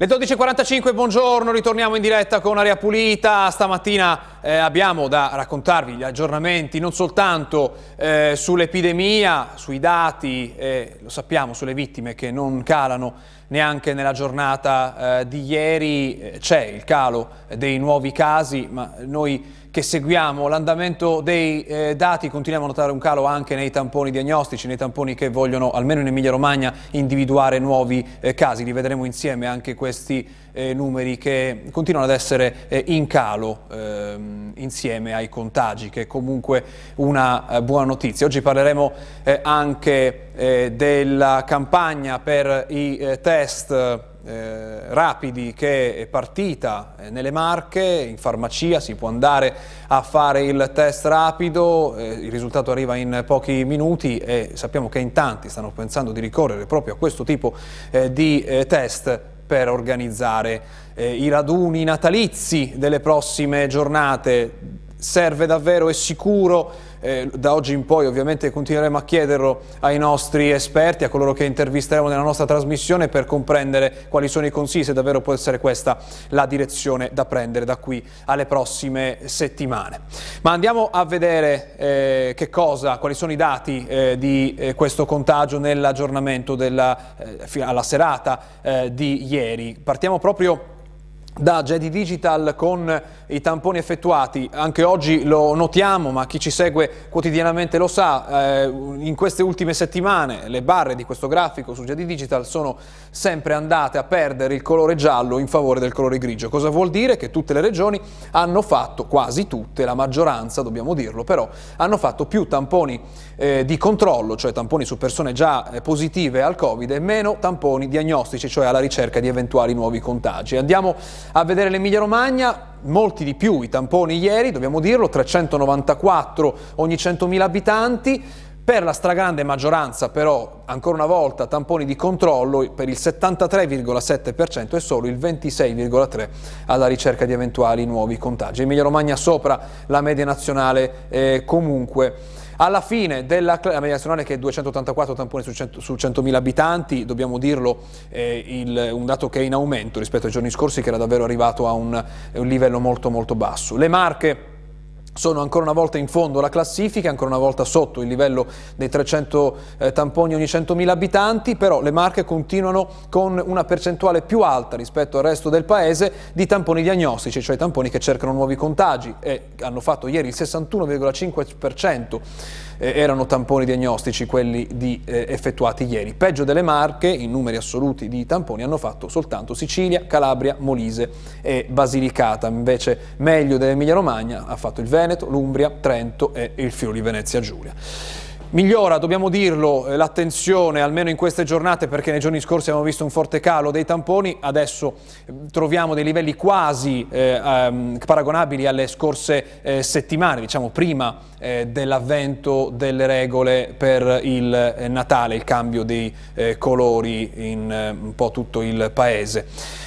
Le 12.45, buongiorno, ritorniamo in diretta con Aria Pulita. Stamattina eh, abbiamo da raccontarvi gli aggiornamenti non soltanto eh, sull'epidemia, sui dati, eh, lo sappiamo, sulle vittime che non calano neanche nella giornata eh, di ieri. Eh, c'è il calo dei nuovi casi, ma noi che seguiamo l'andamento dei eh, dati continuiamo a notare un calo anche nei tamponi diagnostici, nei tamponi che vogliono almeno in Emilia Romagna individuare nuovi eh, casi. Li vedremo insieme anche questi eh, numeri che continuano ad essere eh, in calo ehm, insieme ai contagi, che è comunque una eh, buona notizia. Oggi parleremo eh, anche della campagna per i test eh, rapidi che è partita eh, nelle Marche, in farmacia si può andare a fare il test rapido, eh, il risultato arriva in pochi minuti e sappiamo che in tanti stanno pensando di ricorrere proprio a questo tipo eh, di eh, test per organizzare eh, i raduni natalizi delle prossime giornate. Serve davvero, è sicuro eh, da oggi in poi ovviamente continueremo a chiederlo ai nostri esperti, a coloro che intervisteremo nella nostra trasmissione per comprendere quali sono i consigli, se davvero può essere questa la direzione da prendere da qui alle prossime settimane. Ma andiamo a vedere eh, che cosa, quali sono i dati eh, di eh, questo contagio nell'aggiornamento eh, alla serata eh, di ieri. Partiamo proprio da Jedi Digital con i tamponi effettuati, anche oggi lo notiamo, ma chi ci segue quotidianamente lo sa, eh, in queste ultime settimane le barre di questo grafico su Jedi Digital sono sempre andate a perdere il colore giallo in favore del colore grigio. Cosa vuol dire? Che tutte le regioni hanno fatto, quasi tutte, la maggioranza dobbiamo dirlo, però hanno fatto più tamponi eh, di controllo, cioè tamponi su persone già eh, positive al Covid e meno tamponi diagnostici, cioè alla ricerca di eventuali nuovi contagi. Andiamo a vedere l'Emilia Romagna, molti di più i tamponi ieri, dobbiamo dirlo, 394 ogni 100.000 abitanti, per la stragrande maggioranza però, ancora una volta, tamponi di controllo per il 73,7% e solo il 26,3% alla ricerca di eventuali nuovi contagi. Emilia Romagna sopra la media nazionale eh, comunque. Alla fine della media nazionale che è 284 tamponi su, 100, su 100.000 abitanti, dobbiamo dirlo, eh, il, un dato che è in aumento rispetto ai giorni scorsi che era davvero arrivato a un, un livello molto molto basso. Le Marche sono ancora una volta in fondo alla classifica, ancora una volta sotto il livello dei 300 eh, tamponi ogni 100.000 abitanti, però le Marche continuano con una percentuale più alta rispetto al resto del paese di tamponi diagnostici, cioè tamponi che cercano nuovi contagi e hanno fatto ieri il 61,5% eh, erano tamponi diagnostici quelli di, eh, effettuati ieri. Peggio delle Marche, in numeri assoluti di tamponi, hanno fatto soltanto Sicilia, Calabria, Molise e Basilicata. Invece meglio dell'Emilia Romagna ha fatto il Veneto, l'Umbria, Trento e il Friuli Venezia Giulia. Migliora, dobbiamo dirlo, eh, l'attenzione almeno in queste giornate perché nei giorni scorsi abbiamo visto un forte calo dei tamponi, adesso eh, troviamo dei livelli quasi eh, um, paragonabili alle scorse eh, settimane, diciamo prima eh, dell'avvento delle regole per il eh, Natale, il cambio dei colori in un po' tutto il paese.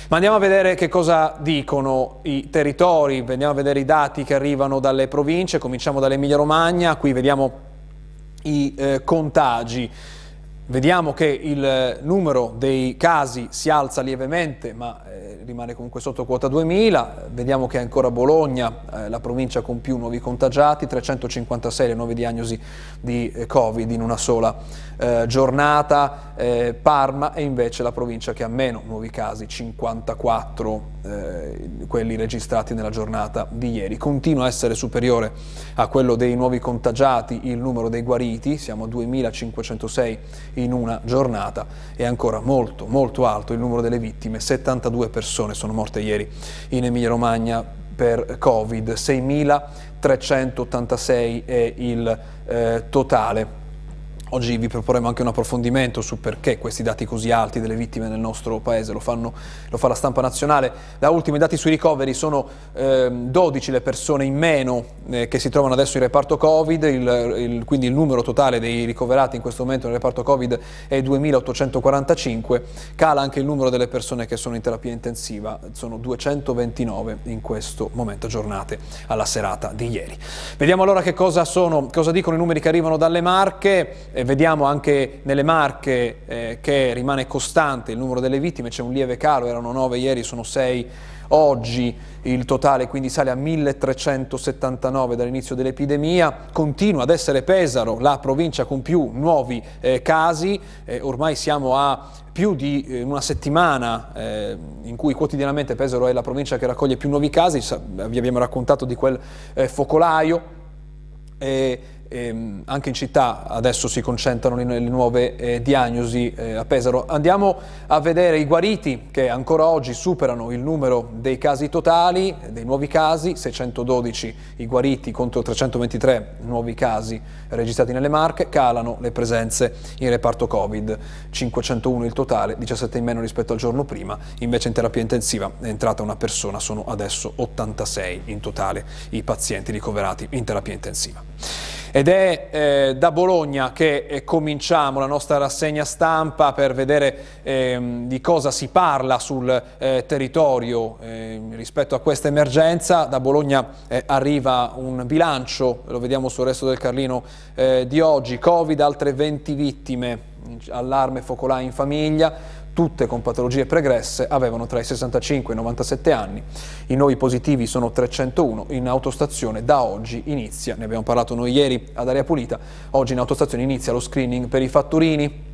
Ma andiamo a vedere che cosa dicono i territori, andiamo a vedere i dati che arrivano dalle province, cominciamo dall'Emilia Romagna, qui vediamo i eh, contagi. Vediamo che il numero dei casi si alza lievemente, ma eh, rimane comunque sotto quota 2000. Vediamo che ancora Bologna, eh, la provincia con più nuovi contagiati, 356 le nuove diagnosi di eh, Covid in una sola eh, giornata. Eh, Parma è invece la provincia che ha meno nuovi casi, 54 eh, quelli registrati nella giornata di ieri. Continua a essere superiore a quello dei nuovi contagiati il numero dei guariti, siamo a 2506 in una giornata e ancora molto molto alto il numero delle vittime, 72 persone sono morte ieri in Emilia Romagna per Covid, 6.386 è il eh, totale. Oggi vi proporremo anche un approfondimento su perché questi dati così alti delle vittime nel nostro paese lo, fanno, lo fa la stampa nazionale. Da ultimi dati sui ricoveri sono eh, 12 le persone in meno eh, che si trovano adesso in reparto Covid, il, il, quindi il numero totale dei ricoverati in questo momento nel reparto Covid è 2845, cala anche il numero delle persone che sono in terapia intensiva, sono 229 in questo momento, giornate alla serata di ieri. Vediamo allora che cosa, sono, cosa dicono i numeri che arrivano dalle Marche Eh, vediamo anche nelle Marche eh, che rimane costante il numero delle vittime, c'è un lieve calo, erano 9 ieri, sono 6 oggi, il totale quindi sale a 1379 dall'inizio dell'epidemia, continua ad essere Pesaro la provincia con più nuovi eh, casi, eh, ormai siamo a più di eh, una settimana eh, in cui quotidianamente Pesaro è la provincia che raccoglie più nuovi casi, vi abbiamo raccontato di quel eh, focolaio. E, ehm, anche in città adesso si concentrano le, le nuove eh, diagnosi eh, a Pesaro. Andiamo a vedere i guariti che ancora oggi superano il numero dei casi totali, dei nuovi casi, 612 i guariti contro 323 nuovi casi registrati nelle Marche, calano le presenze in reparto Covid, 501 il totale, 17 in meno rispetto al giorno prima, invece in terapia intensiva è entrata una persona, sono adesso 86 in totale i pazienti ricoverati in terapia intensiva. Ed è eh, da Bologna che eh, cominciamo la nostra rassegna stampa per vedere eh, di cosa si parla sul eh, territorio ehm, rispetto a questa emergenza. Da Bologna eh, arriva un bilancio, lo vediamo sul resto del Carlino eh, di oggi, Covid, altre 20 vittime, allarme focolai in famiglia, tutte con patologie pregresse, avevano tra i 65 e i 97 anni. I nuovi positivi sono 301, in autostazione da oggi inizia, ne abbiamo parlato noi ieri ad Aria Pulita, oggi in autostazione inizia lo screening per i fatturini,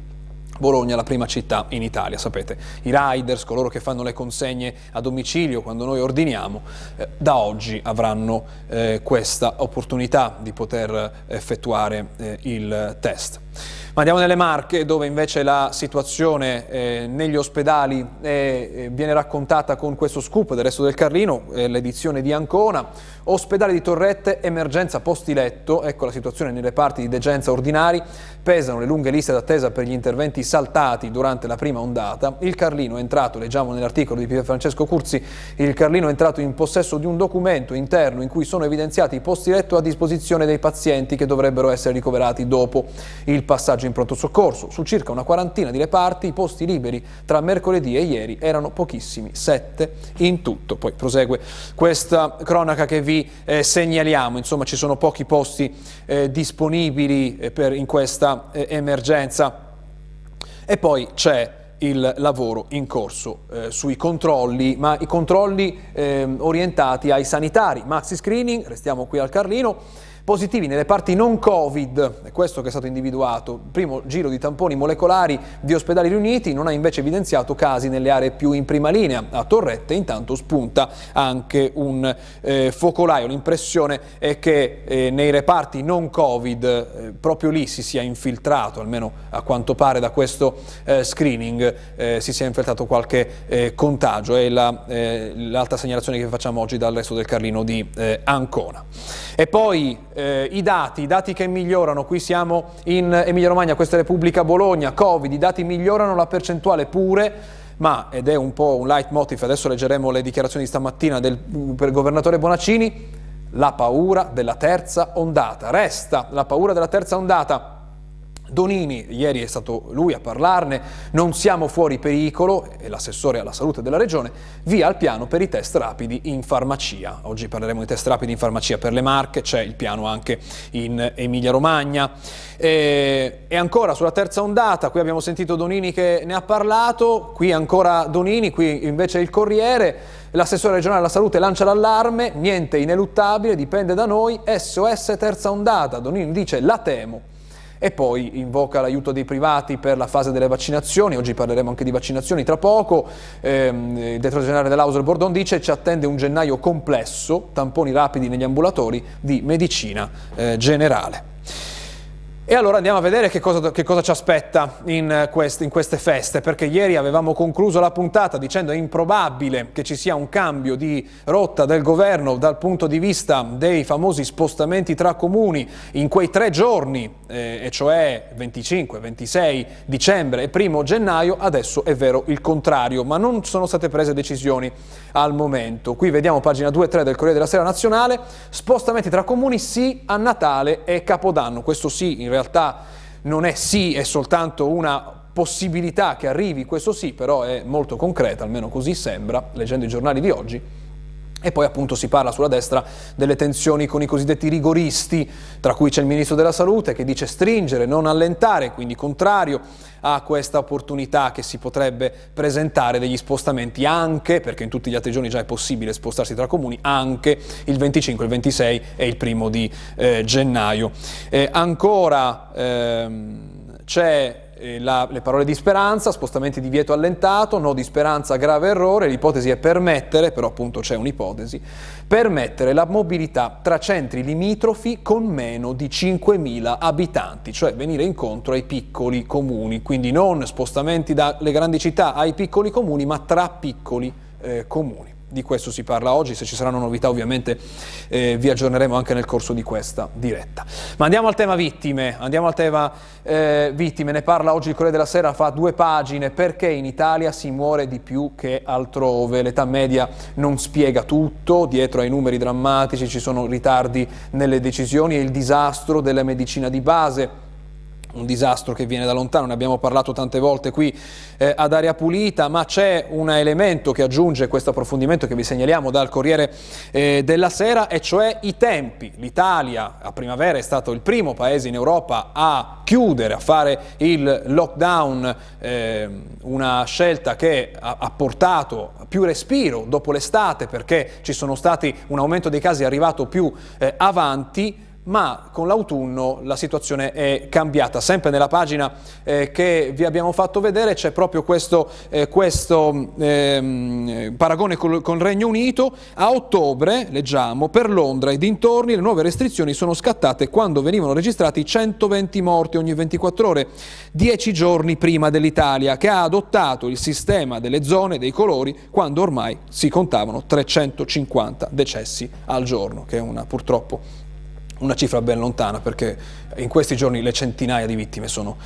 Bologna è la prima città in Italia, sapete, i riders, coloro che fanno le consegne a domicilio quando noi ordiniamo, eh, da oggi avranno eh, questa opportunità di poter effettuare eh, il test. Ma andiamo nelle Marche dove invece la situazione eh, negli ospedali eh, viene raccontata con questo scoop del resto del Carlino, eh, l'edizione di Ancona. Ospedale di Torrette, emergenza postiletto, ecco la situazione nei reparti di degenza ordinari, pesano le lunghe liste d'attesa per gli interventi saltati durante la prima ondata. Il Carlino è entrato, leggiamo nell'articolo di Pier Francesco Curzi, il Carlino è entrato in possesso di un documento interno in cui sono evidenziati i posti letto a disposizione dei pazienti che dovrebbero essere ricoverati dopo il passaggio in pronto soccorso. Su circa una quarantina di reparti i posti liberi tra mercoledì e ieri erano pochissimi, sette in tutto. Poi prosegue questa cronaca che vi eh, segnaliamo, insomma ci sono pochi posti eh, disponibili eh, per, in questa eh, emergenza. E poi c'è il lavoro in corso eh, sui controlli, ma i controlli eh, orientati ai sanitari. Maxi screening, restiamo qui al Carlino, positivi nelle parti non Covid, è questo che è stato individuato, primo giro di tamponi molecolari di ospedali riuniti, non ha invece evidenziato casi nelle aree più in prima linea, a Torrette intanto spunta anche un eh, focolaio, l'impressione è che eh, nei reparti non Covid eh, proprio lì si sia infiltrato, almeno a quanto pare da questo eh, screening eh, si sia infiltrato qualche eh, contagio, è l'altra segnalazione che facciamo oggi dal resto del Carlino di Ancona. E poi eh, i dati, i dati che migliorano, qui siamo in Emilia Romagna, questa è Repubblica Bologna, Covid, i dati migliorano, la percentuale pure, ma, ed è un po' un leitmotiv, adesso leggeremo le dichiarazioni di stamattina del, del governatore Bonaccini, la paura della terza ondata, resta la paura della terza ondata, Donini, ieri è stato lui a parlarne, non siamo fuori pericolo, e l'assessore alla salute della regione, via il piano per i test rapidi in farmacia. Oggi parleremo di test rapidi in farmacia per le marche, c'è il piano anche in Emilia Romagna. E, e, ancora sulla terza ondata, qui abbiamo sentito Donini che ne ha parlato, qui ancora Donini, qui invece il Corriere, l'assessore regionale alla salute lancia l'allarme, niente ineluttabile, dipende da noi, SOS terza ondata, Donini dice la temo e poi invoca l'aiuto dei privati per la fase delle vaccinazioni, oggi parleremo anche di vaccinazioni tra poco, ehm, il direttore generale dell'Ausel Bordon dice ci attende un gennaio complesso, tamponi rapidi negli ambulatori di medicina eh, generale. E allora andiamo a vedere che cosa, che cosa ci aspetta in, quest, in, queste feste, perché ieri avevamo concluso la puntata dicendo è improbabile che ci sia un cambio di rotta del governo dal punto di vista dei famosi spostamenti tra comuni in quei tre giorni, eh, e cioè 25, 26 dicembre e 1 gennaio, adesso è vero il contrario, ma non sono state prese decisioni al momento. Qui vediamo pagina 2 e 3 del Corriere della Sera Nazionale, spostamenti tra comuni sì a Natale e Capodanno, questo sì in realtà realtà non è sì, è soltanto una possibilità che arrivi questo sì, però è molto concreta, almeno così sembra, leggendo i giornali di oggi, E poi appunto si parla sulla destra delle tensioni con i cosiddetti rigoristi, tra cui c'è il Ministro della Salute che dice stringere, non allentare, quindi contrario a questa opportunità che si potrebbe presentare degli spostamenti anche, perché in tutti gli altri giorni già è possibile spostarsi tra comuni, anche il 25, il 26 e il primo di eh, gennaio. Eh, ancora ehm, c'è eh, la, le parole di speranza, spostamenti di vieto allentato, no di speranza, grave errore, l'ipotesi è permettere, però appunto c'è un'ipotesi, permettere la mobilità tra centri limitrofi con meno di 5.000 abitanti, cioè venire incontro ai piccoli comuni, quindi non spostamenti dalle grandi città ai piccoli comuni, ma tra piccoli eh, comuni. Di questo si parla oggi, se ci saranno novità ovviamente eh, vi aggiorneremo anche nel corso di questa diretta. Ma andiamo al tema vittime, andiamo al tema eh, vittime, ne parla oggi il Corriere della Sera, fa due pagine, perché in Italia si muore di più che altrove, l'età media non spiega tutto, dietro ai numeri drammatici ci sono ritardi nelle decisioni e il disastro della medicina di base un disastro che viene da lontano, ne abbiamo parlato tante volte qui eh, ad aria pulita, ma c'è un elemento che aggiunge questo approfondimento che vi segnaliamo dal Corriere eh, della Sera, e cioè i tempi. L'Italia a primavera è stato il primo paese in Europa a chiudere, a fare il lockdown, eh, una scelta che ha, ha portato più respiro dopo l'estate perché ci sono stati un aumento dei casi arrivato più eh, avanti ma con l'autunno la situazione è cambiata. Sempre nella pagina eh, che vi abbiamo fatto vedere c'è proprio questo, eh, questo ehm, paragone col, con il Regno Unito. A ottobre, leggiamo, per Londra e dintorni le nuove restrizioni sono scattate quando venivano registrati 120 morti ogni 24 ore, 10 giorni prima dell'Italia, che ha adottato il sistema delle zone, dei colori, quando ormai si contavano 350 decessi al giorno, che è una purtroppo una cifra ben lontana perché in questi giorni le centinaia di vittime sono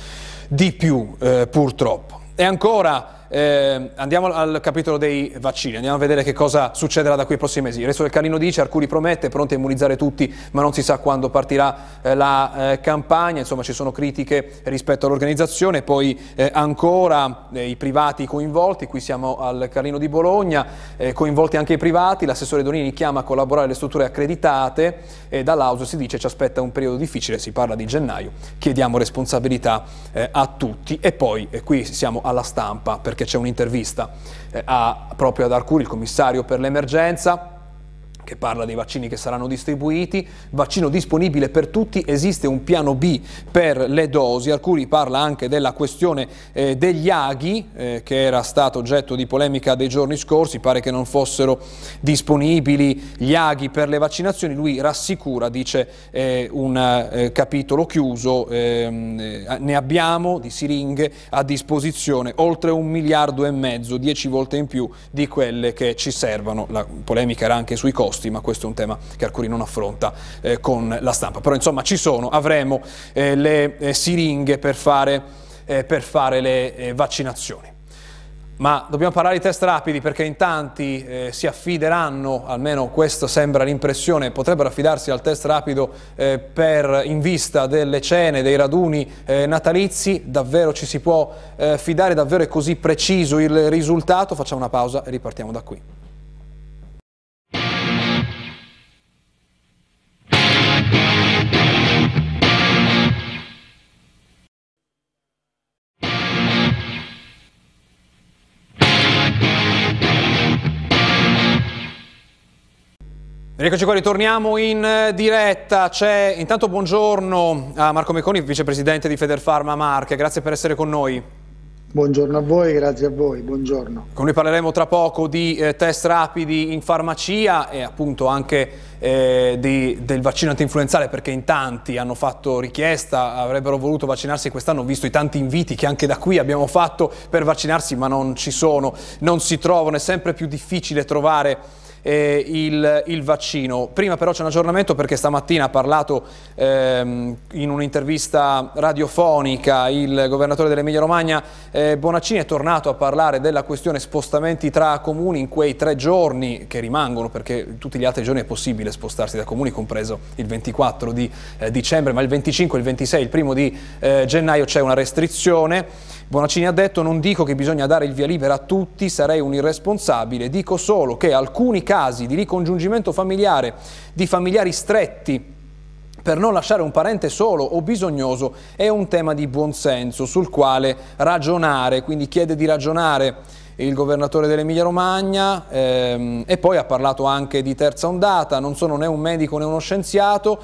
di più eh, purtroppo. E ancora eh, andiamo al capitolo dei vaccini, andiamo a vedere che cosa succederà da qui ai prossimi mesi. Il resto del Canino dice, Arcuri promette, pronti a immunizzare tutti, ma non si sa quando partirà eh, la eh, campagna, insomma ci sono critiche rispetto all'organizzazione, poi eh, ancora eh, i privati coinvolti, qui siamo al Canino di Bologna, eh, coinvolti anche i privati, l'assessore Donini chiama a collaborare le strutture accreditate e dall'Auso si dice ci aspetta un periodo difficile, si parla di gennaio, chiediamo responsabilità a tutti. E poi qui siamo alla stampa perché perché c'è un'intervista eh, proprio ad Arcuri, il commissario per l'emergenza, che parla dei vaccini che saranno distribuiti, vaccino disponibile per tutti, esiste un piano B per le dosi, Arcuri parla anche della questione eh, degli aghi eh, che era stato oggetto di polemica dei giorni scorsi, pare che non fossero disponibili gli aghi per le vaccinazioni, lui rassicura, dice eh, un eh, capitolo chiuso, ehm, eh, ne abbiamo di siringhe a disposizione oltre un miliardo e mezzo, dieci volte in più di quelle che ci servono, la polemica era anche sui costi, costi, ma questo è un tema che Arcuri non affronta eh, con la stampa. Però insomma ci sono, avremo eh, le eh, siringhe per fare, eh, per fare le eh, vaccinazioni. Ma dobbiamo parlare di test rapidi perché in tanti eh, si affideranno, almeno questa sembra l'impressione, potrebbero affidarsi al test rapido eh, per, in vista delle cene, dei raduni eh, natalizi. Davvero ci si può fidare, davvero è così preciso il risultato? Facciamo una pausa e ripartiamo da qui. Eccoci qua, ritorniamo in eh, diretta. C'è intanto buongiorno a Marco Mecconi, vicepresidente di Federfarma Marche. Grazie per essere con noi. Buongiorno a voi, grazie a voi, buongiorno. Con noi parleremo tra poco di eh, test rapidi in farmacia e appunto anche eh, di, del vaccino antinfluenzale perché in tanti hanno fatto richiesta, avrebbero voluto vaccinarsi quest'anno, visto i tanti inviti che anche da qui abbiamo fatto per vaccinarsi ma non ci sono, non si trovano, è sempre più difficile trovare eh, il, il, vaccino. Prima però c'è un aggiornamento perché stamattina ha parlato ehm, in un'intervista radiofonica il governatore dell'Emilia Romagna eh, Bonaccini è tornato a parlare della questione spostamenti tra comuni in quei tre giorni che rimangono perché tutti gli altri giorni è possibile spostarsi da comuni compreso il 24 di eh, dicembre ma il 25, il 26, il primo di eh, gennaio c'è una restrizione Bonaccini ha detto non dico che bisogna dare il via libera a tutti, sarei un irresponsabile, dico solo che alcuni casi di ricongiungimento familiare di familiari stretti per non lasciare un parente solo o bisognoso è un tema di buonsenso sul quale ragionare, quindi chiede di ragionare il governatore dell'Emilia Romagna ehm, e poi ha parlato anche di terza ondata, non sono né un medico né uno scienziato,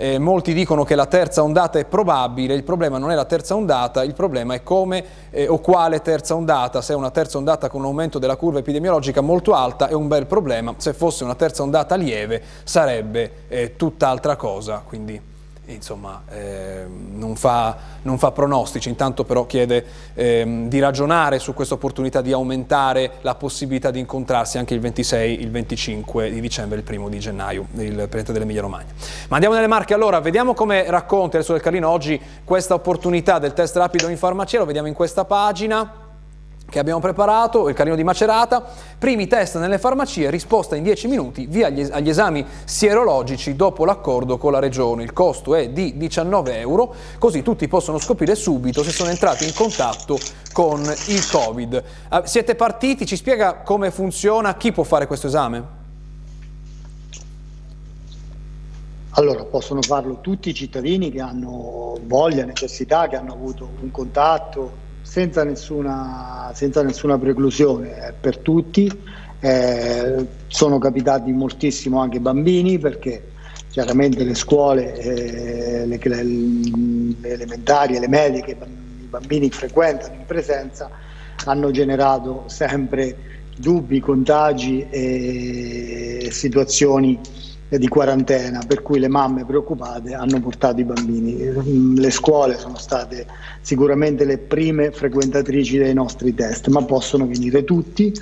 eh, molti dicono che la terza ondata è probabile, il problema non è la terza ondata, il problema è come eh, o quale terza ondata, se è una terza ondata con un aumento della curva epidemiologica molto alta è un bel problema, se fosse una terza ondata lieve sarebbe eh, tutt'altra cosa. Quindi insomma, eh, non, fa, non, fa, pronostici, intanto però chiede eh, di ragionare su questa opportunità di aumentare la possibilità di incontrarsi anche il 26, il 25 di dicembre, il primo di gennaio, il Presidente dell'Emilia Romagna. Ma andiamo nelle Marche allora, vediamo come racconta il del Carlino oggi questa opportunità del test rapido in farmacia, lo vediamo in questa pagina che abbiamo preparato, il carino di Macerata, primi test nelle farmacie, risposta in 10 minuti via agli, esami sierologici dopo l'accordo con la regione. Il costo è di 19 euro, così tutti possono scoprire subito se sono entrati in contatto con il Covid. Uh, siete partiti, ci spiega come funziona, chi può fare questo esame? Allora, possono farlo tutti i cittadini che hanno voglia, necessità, che hanno avuto un contatto senza nessuna, senza nessuna preclusione per tutti. Eh, sono capitati moltissimo anche bambini perché chiaramente le scuole, eh, le, le, elementari e le medie che i bambini frequentano in presenza hanno generato sempre dubbi, contagi e situazioni di quarantena, per cui le mamme preoccupate hanno portato i bambini. Le scuole sono state sicuramente le prime frequentatrici dei nostri test, ma possono venire tutti.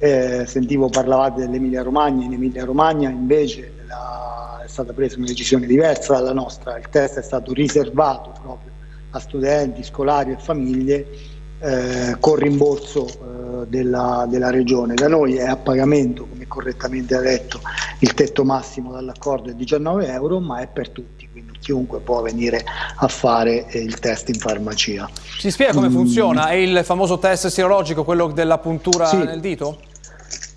Eh, sentivo parlavate dell'Emilia Romagna, in Emilia Romagna invece la, è stata presa una decisione diversa dalla nostra, il test è stato riservato proprio a studenti, scolari e famiglie eh, con rimborso eh, della, della, regione. Da noi è a pagamento, come correttamente ha detto, il tetto massimo dall'accordo è 19 euro, ma è per tutti, quindi chiunque può venire a fare eh, il test in farmacia. Ci spiega come mm. funziona? È il famoso test sierologico, quello della puntura sì. nel dito?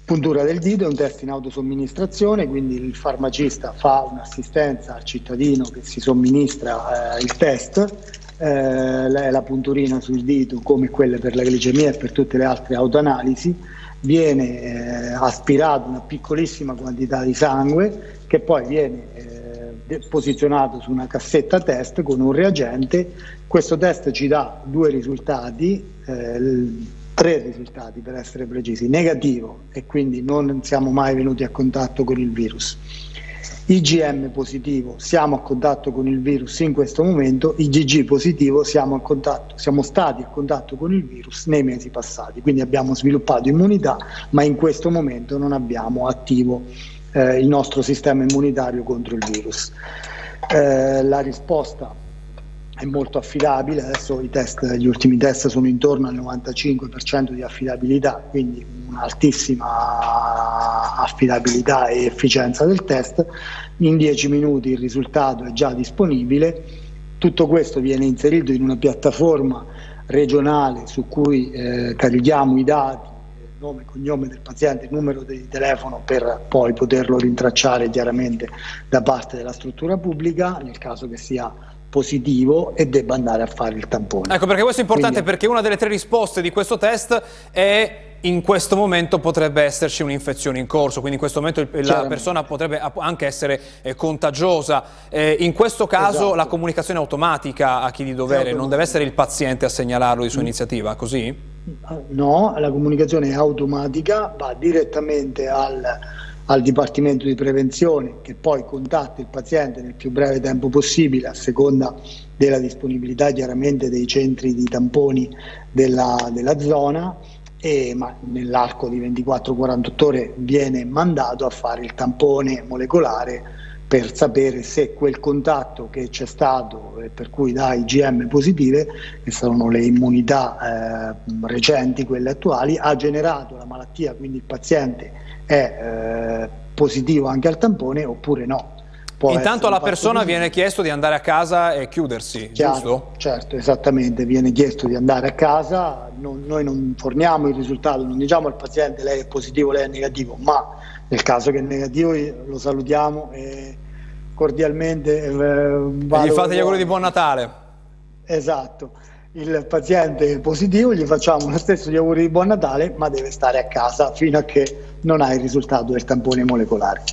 Puntura del dito è un test in autosomministrazione, quindi il farmacista fa un'assistenza al cittadino che si somministra eh, il test eh, la, punturina sul dito come quelle per la glicemia e per tutte le altre autoanalisi, viene eh, aspirata una piccolissima quantità di sangue che poi viene eh, posizionato su una cassetta test con un reagente. Questo test ci dà due risultati, eh, tre risultati per essere precisi, negativo e quindi non siamo mai venuti a contatto con il virus IgM positivo siamo a contatto con il virus in questo momento, IgG positivo siamo, contatto, siamo stati a contatto con il virus nei mesi passati, quindi abbiamo sviluppato immunità ma in questo momento non abbiamo attivo eh, il nostro sistema immunitario contro il virus. Eh, la risposta è molto affidabile, adesso test, gli ultimi test sono intorno al 95% di affidabilità, quindi un'altissima affidabilità e efficienza del test, in 10 minuti il risultato è già disponibile, tutto questo viene inserito in una piattaforma regionale su cui eh, carichiamo i dati nome, cognome del paziente, numero di telefono per poi poterlo rintracciare chiaramente da parte della struttura pubblica nel caso che sia positivo e debba andare a fare il tampone. Ecco perché questo è importante Quindi, perché una delle tre risposte di questo test è in questo momento potrebbe esserci un'infezione in corso, quindi in questo momento la persona potrebbe anche essere eh, contagiosa. Eh, in questo caso esatto. la comunicazione automatica a chi di dovere, non deve essere il paziente a segnalarlo di sua mm. iniziativa, così? No, la comunicazione è automatica, va direttamente al al Dipartimento di Prevenzione che poi contatta il paziente nel più breve tempo possibile a seconda della disponibilità chiaramente dei centri di tamponi della, della zona e, ma nell'arco di 24-48 ore viene mandato a fare il tampone molecolare per sapere se quel contatto che c'è stato e per cui dà IgM positive, che sono le immunità eh, recenti, quelle attuali, ha generato la malattia, quindi il paziente è eh, positivo anche al tampone oppure no. Intanto alla persona viene chiesto di andare a casa e chiudersi, Chiaro, giusto? Certo, esattamente, viene chiesto di andare a casa, non, noi non forniamo il risultato, non diciamo al paziente lei è positivo, lei è negativo, ma nel caso che è negativo lo salutiamo e cordialmente... Eh, e gli fate gli auguri di buon Natale. Esatto il paziente positivo, gli facciamo lo stesso gli auguri di buon Natale, ma deve stare a casa fino a che non ha il risultato del tampone molecolare.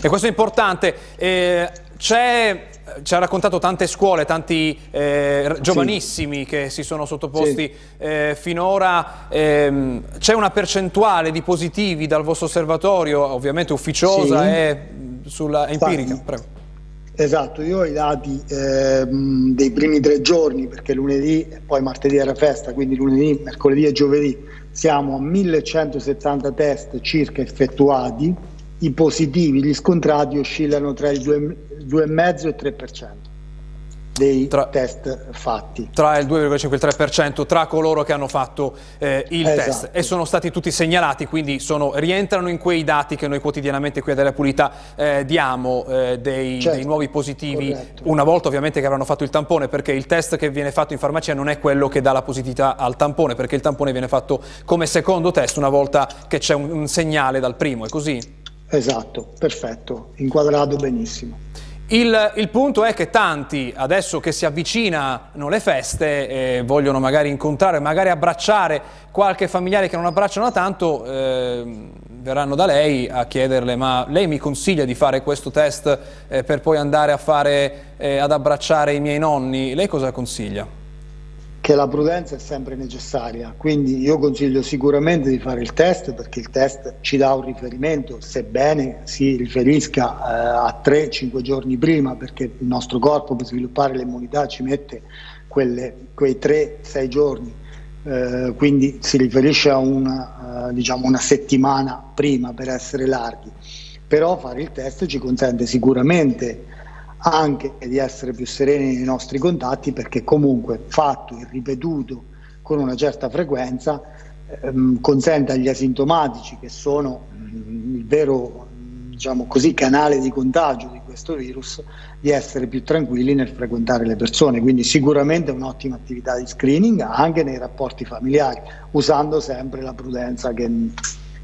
E questo è importante. Eh, c'è ci ha raccontato tante scuole, tanti eh, giovanissimi sì. che si sono sottoposti sì. eh, finora. Ehm, c'è una percentuale di positivi dal vostro osservatorio, ovviamente ufficiosa sì. e sulla empirica? Prego. Esatto, io ho i dati eh, dei primi tre giorni perché lunedì e poi martedì era festa, quindi lunedì, mercoledì e giovedì siamo a 1170 test circa effettuati, i positivi, gli scontrati oscillano tra il 2,5 e il 3% dei tra, test fatti. Tra il 2,5 e il 3% tra coloro che hanno fatto eh, il esatto. test e sono stati tutti segnalati, quindi sono, rientrano in quei dati che noi quotidianamente qui a Della Pulita eh, diamo eh, dei, certo. dei, nuovi positivi, Corretto. una volta ovviamente che avranno fatto il tampone, perché il test che viene fatto in farmacia non è quello che dà la positività al tampone, perché il tampone viene fatto come secondo test una volta che c'è un, un segnale dal primo, è così? Esatto, perfetto, inquadrato benissimo. Il, il, punto è che tanti, adesso che si avvicinano le feste, eh, vogliono magari incontrare, magari abbracciare qualche familiare che non abbracciano da tanto, eh, verranno da lei a chiederle ma lei mi consiglia di fare questo test eh, per poi andare fare, eh, ad abbracciare i miei nonni? Lei cosa consiglia? Che la prudenza è sempre necessaria, quindi io consiglio sicuramente di fare il test perché il test ci dà un riferimento, sebbene si riferisca eh, a 3-5 giorni prima, perché il nostro corpo per sviluppare l'immunità ci mette quelle, quei 3-6 giorni, eh, quindi si riferisce a una, eh, diciamo una settimana prima per essere larghi, però fare il test ci consente sicuramente anche di essere più sereni nei nostri contatti perché comunque fatto e ripetuto con una certa frequenza ehm, consente agli asintomatici che sono mh, il vero diciamo così, canale di contagio di questo virus di essere più tranquilli nel frequentare le persone. Quindi sicuramente un'ottima attività di screening anche nei rapporti familiari usando sempre la prudenza che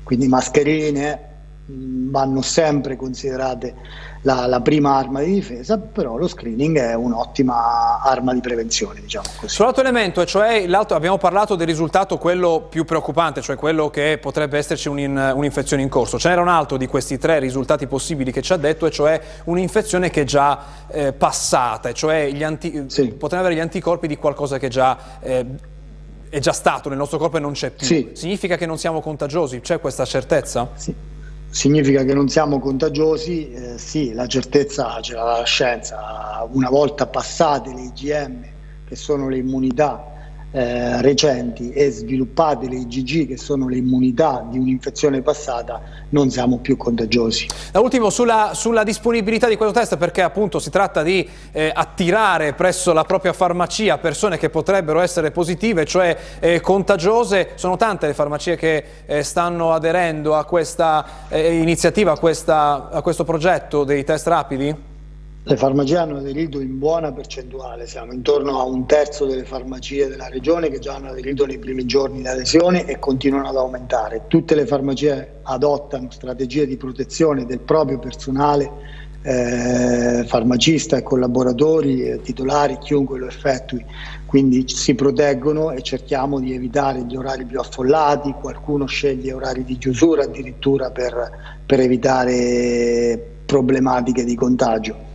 quindi mascherine vanno sempre considerate la, la, prima arma di difesa, però lo screening è un'ottima arma di prevenzione. Diciamo così. Sull'altro elemento, cioè abbiamo parlato del risultato quello più preoccupante, cioè quello che potrebbe esserci un'infezione in, corso. Ce n'era un altro di questi tre risultati possibili che ci ha detto, e cioè un'infezione che è già eh, passata, cioè anti, sì. potremmo avere gli anticorpi di qualcosa che già... Eh, è già stato nel nostro corpo e non c'è più. Sì. Significa che non siamo contagiosi? C'è questa certezza? Sì significa che non siamo contagiosi, eh, sì, la certezza ce l'ha la scienza, una volta passate le IgM, che sono le immunità eh, recenti e sviluppate le IgG che sono le immunità di un'infezione passata non siamo più contagiosi. Da ultimo sulla, sulla, disponibilità di questo test perché appunto si tratta di eh, attirare presso la propria farmacia persone che potrebbero essere positive cioè eh, contagiose, sono tante le farmacie che eh, stanno aderendo a questa eh, iniziativa, a, questa, a questo progetto dei test rapidi? Le farmacie hanno aderito in buona percentuale, siamo intorno a un terzo delle farmacie della regione che già hanno aderito nei primi giorni di adesione e continuano ad aumentare. Tutte le farmacie adottano strategie di protezione del proprio personale, eh, farmacista e collaboratori, eh, titolari, chiunque lo effettui, quindi si proteggono e cerchiamo di evitare gli orari più affollati, qualcuno sceglie orari di chiusura addirittura per, per evitare problematiche di contagio.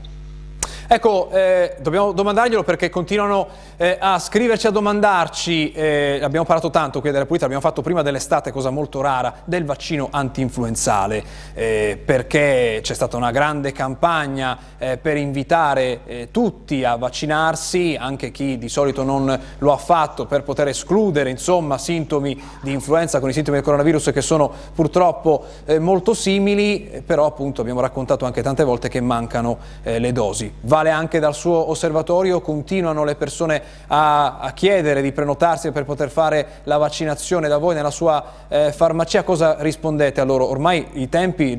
Ecco, eh, dobbiamo domandarglielo perché continuano eh, a scriverci, a domandarci, eh, abbiamo parlato tanto qui della Pulita, l'abbiamo fatto prima dell'estate, cosa molto rara, del vaccino anti-influenzale, eh, perché c'è stata una grande campagna eh, per invitare eh, tutti a vaccinarsi, anche chi di solito non lo ha fatto, per poter escludere insomma sintomi di influenza con i sintomi del coronavirus che sono purtroppo molto simili, però appunto abbiamo raccontato anche tante volte che mancano le dosi. Va vale anche dal suo osservatorio, continuano le persone a, a chiedere di prenotarsi per poter fare la vaccinazione da voi nella sua eh, farmacia, cosa rispondete a loro? Ormai i tempi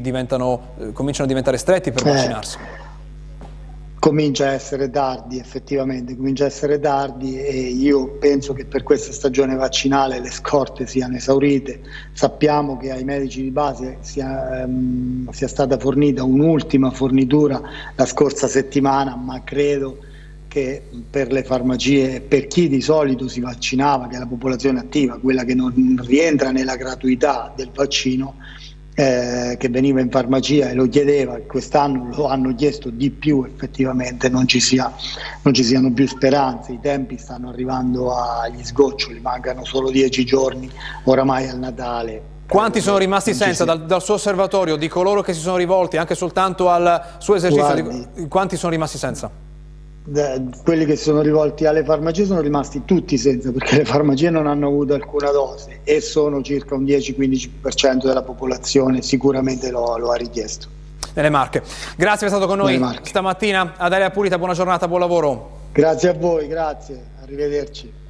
eh, cominciano a diventare stretti per eh. vaccinarsi. Comincia a essere tardi, effettivamente, comincia a essere tardi e io penso che per questa stagione vaccinale le scorte siano esaurite. Sappiamo che ai medici di base sia, um, sia stata fornita un'ultima fornitura la scorsa settimana, ma credo che per le farmacie, per chi di solito si vaccinava, che è la popolazione attiva, quella che non rientra nella gratuità del vaccino, eh, che veniva in farmacia e lo chiedeva, quest'anno lo hanno chiesto di più effettivamente, non ci, sia, non ci siano più speranze, i tempi stanno arrivando agli sgoccioli, mancano solo dieci giorni oramai al Natale. Quanti sono rimasti senza dal, dal, suo osservatorio, di coloro che si sono rivolti anche soltanto al suo esercizio? Guardi, di, quanti sono rimasti senza? Quelli che sono rivolti alle farmacie sono rimasti tutti senza perché le farmacie non hanno avuto alcuna dose e sono circa un 10-15% della popolazione sicuramente lo, lo, ha richiesto. Nelle Marche. Grazie per essere stato con noi stamattina. Ad Aria Pulita, buona giornata, buon lavoro. Grazie a voi, grazie, arrivederci.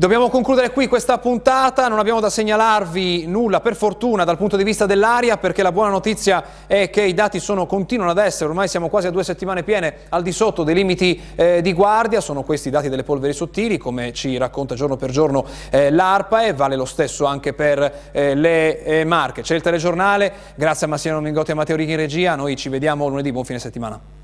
Dobbiamo concludere qui questa puntata, non abbiamo da segnalarvi nulla per fortuna dal punto di vista dell'aria perché la buona notizia è che i dati sono, continuano ad essere, ormai siamo quasi a due settimane piene al di sotto dei limiti eh, di guardia, sono questi i dati delle polveri sottili come ci racconta giorno per giorno eh, l'ARPA e vale lo stesso anche per eh, le eh, marche. C'è il telegiornale, grazie a Massimo Mingotti e a Matteo Righi in regia, noi ci vediamo lunedì, buon fine settimana.